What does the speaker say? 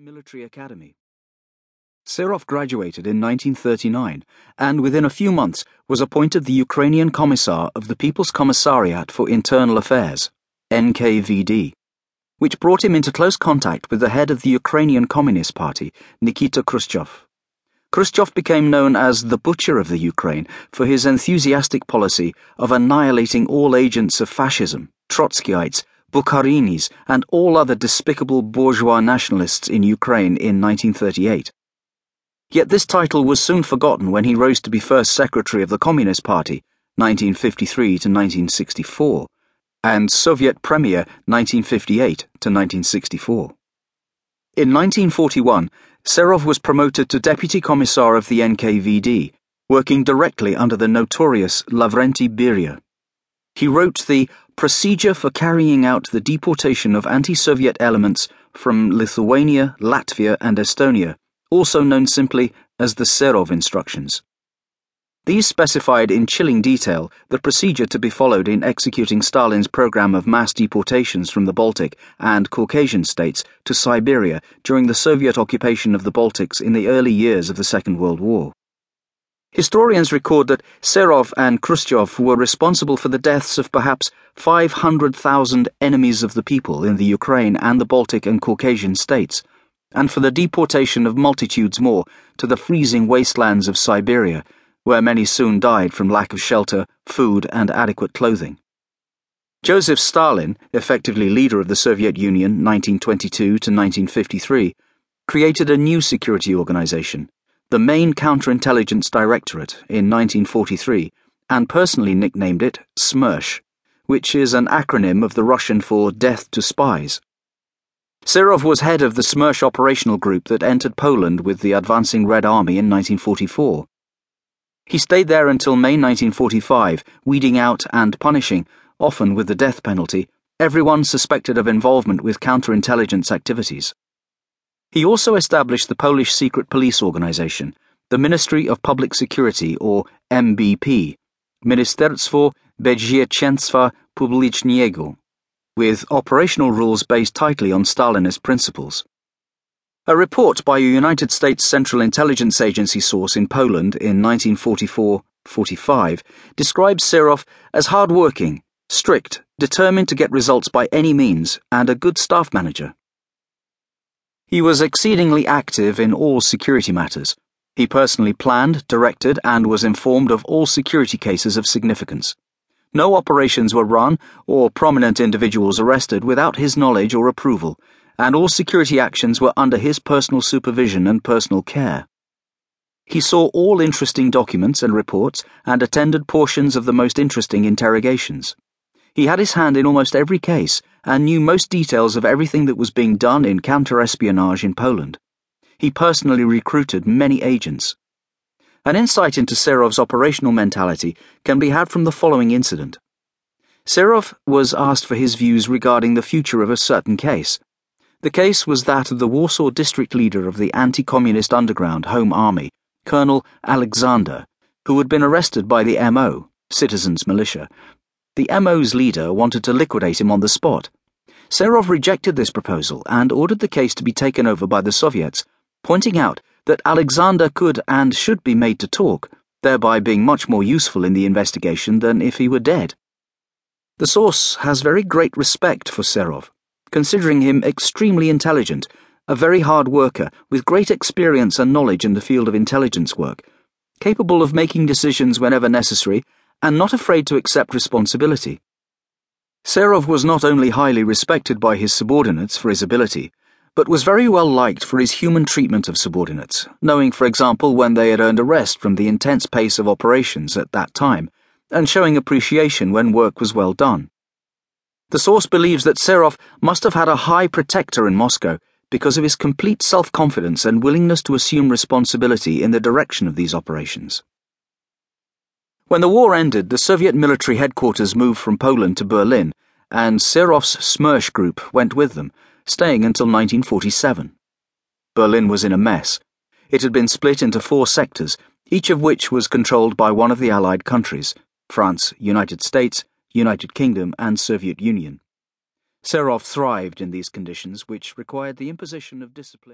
Military Academy. Serov graduated in 1939 and within a few months was appointed the Ukrainian Commissar of the People's Commissariat for Internal Affairs, NKVD, which brought him into close contact with the head of the Ukrainian Communist Party, Nikita Khrushchev. Khrushchev became known as the Butcher of the Ukraine for his enthusiastic policy of annihilating all agents of fascism, Trotskyites, Bukharinis, and all other despicable bourgeois nationalists in Ukraine in 1938. Yet this title was soon forgotten when he rose to be first secretary of the Communist Party, 1953 to 1964, and Soviet Premier, 1958 to 1964. In 1941, Serov was promoted to Deputy Commissar of the NKVD, working directly under the notorious Lavrenti Beria. He wrote the Procedure for Carrying Out the Deportation of Anti Soviet Elements from Lithuania, Latvia, and Estonia, also known simply as the Serov Instructions. These specified in chilling detail the procedure to be followed in executing Stalin's program of mass deportations from the Baltic and Caucasian states to Siberia during the Soviet occupation of the Baltics in the early years of the Second World War. Historians record that Serov and Khrushchev were responsible for the deaths of perhaps 500,000 enemies of the people in the Ukraine and the Baltic and Caucasian states, and for the deportation of multitudes more to the freezing wastelands of Siberia, where many soon died from lack of shelter, food, and adequate clothing. Joseph Stalin, effectively leader of the Soviet Union 1922 to 1953, created a new security organization the main counterintelligence directorate in 1943 and personally nicknamed it SMERSH, which is an acronym of the Russian for Death to Spies. Serov was head of the SMERSH operational group that entered Poland with the advancing Red Army in 1944. He stayed there until May 1945, weeding out and punishing, often with the death penalty, everyone suspected of involvement with counterintelligence activities. He also established the Polish secret police organization, the Ministry of Public Security, or MBP, Ministerstwo Bezpieczeństwa Publicznego, with operational rules based tightly on Stalinist principles. A report by a United States Central Intelligence Agency source in Poland in 1944 45 describes Serov as hardworking, strict, determined to get results by any means, and a good staff manager. He was exceedingly active in all security matters. He personally planned, directed, and was informed of all security cases of significance. No operations were run or prominent individuals arrested without his knowledge or approval, and all security actions were under his personal supervision and personal care. He saw all interesting documents and reports and attended portions of the most interesting interrogations. He had his hand in almost every case and knew most details of everything that was being done in counter-espionage in Poland. He personally recruited many agents. An insight into Serov's operational mentality can be had from the following incident. Serov was asked for his views regarding the future of a certain case. The case was that of the Warsaw district leader of the anti-communist underground Home Army, Colonel Alexander, who had been arrested by the MO, Citizens Militia, the MO's leader wanted to liquidate him on the spot. Serov rejected this proposal and ordered the case to be taken over by the Soviets, pointing out that Alexander could and should be made to talk, thereby being much more useful in the investigation than if he were dead. The source has very great respect for Serov, considering him extremely intelligent, a very hard worker with great experience and knowledge in the field of intelligence work, capable of making decisions whenever necessary and not afraid to accept responsibility. Serov was not only highly respected by his subordinates for his ability, but was very well liked for his human treatment of subordinates, knowing, for example, when they had earned a rest from the intense pace of operations at that time, and showing appreciation when work was well done. The source believes that Serov must have had a high protector in Moscow because of his complete self confidence and willingness to assume responsibility in the direction of these operations. When the war ended, the Soviet military headquarters moved from Poland to Berlin, and Serov's Smersh group went with them, staying until 1947. Berlin was in a mess. It had been split into four sectors, each of which was controlled by one of the Allied countries France, United States, United Kingdom, and Soviet Union. Serov thrived in these conditions, which required the imposition of discipline.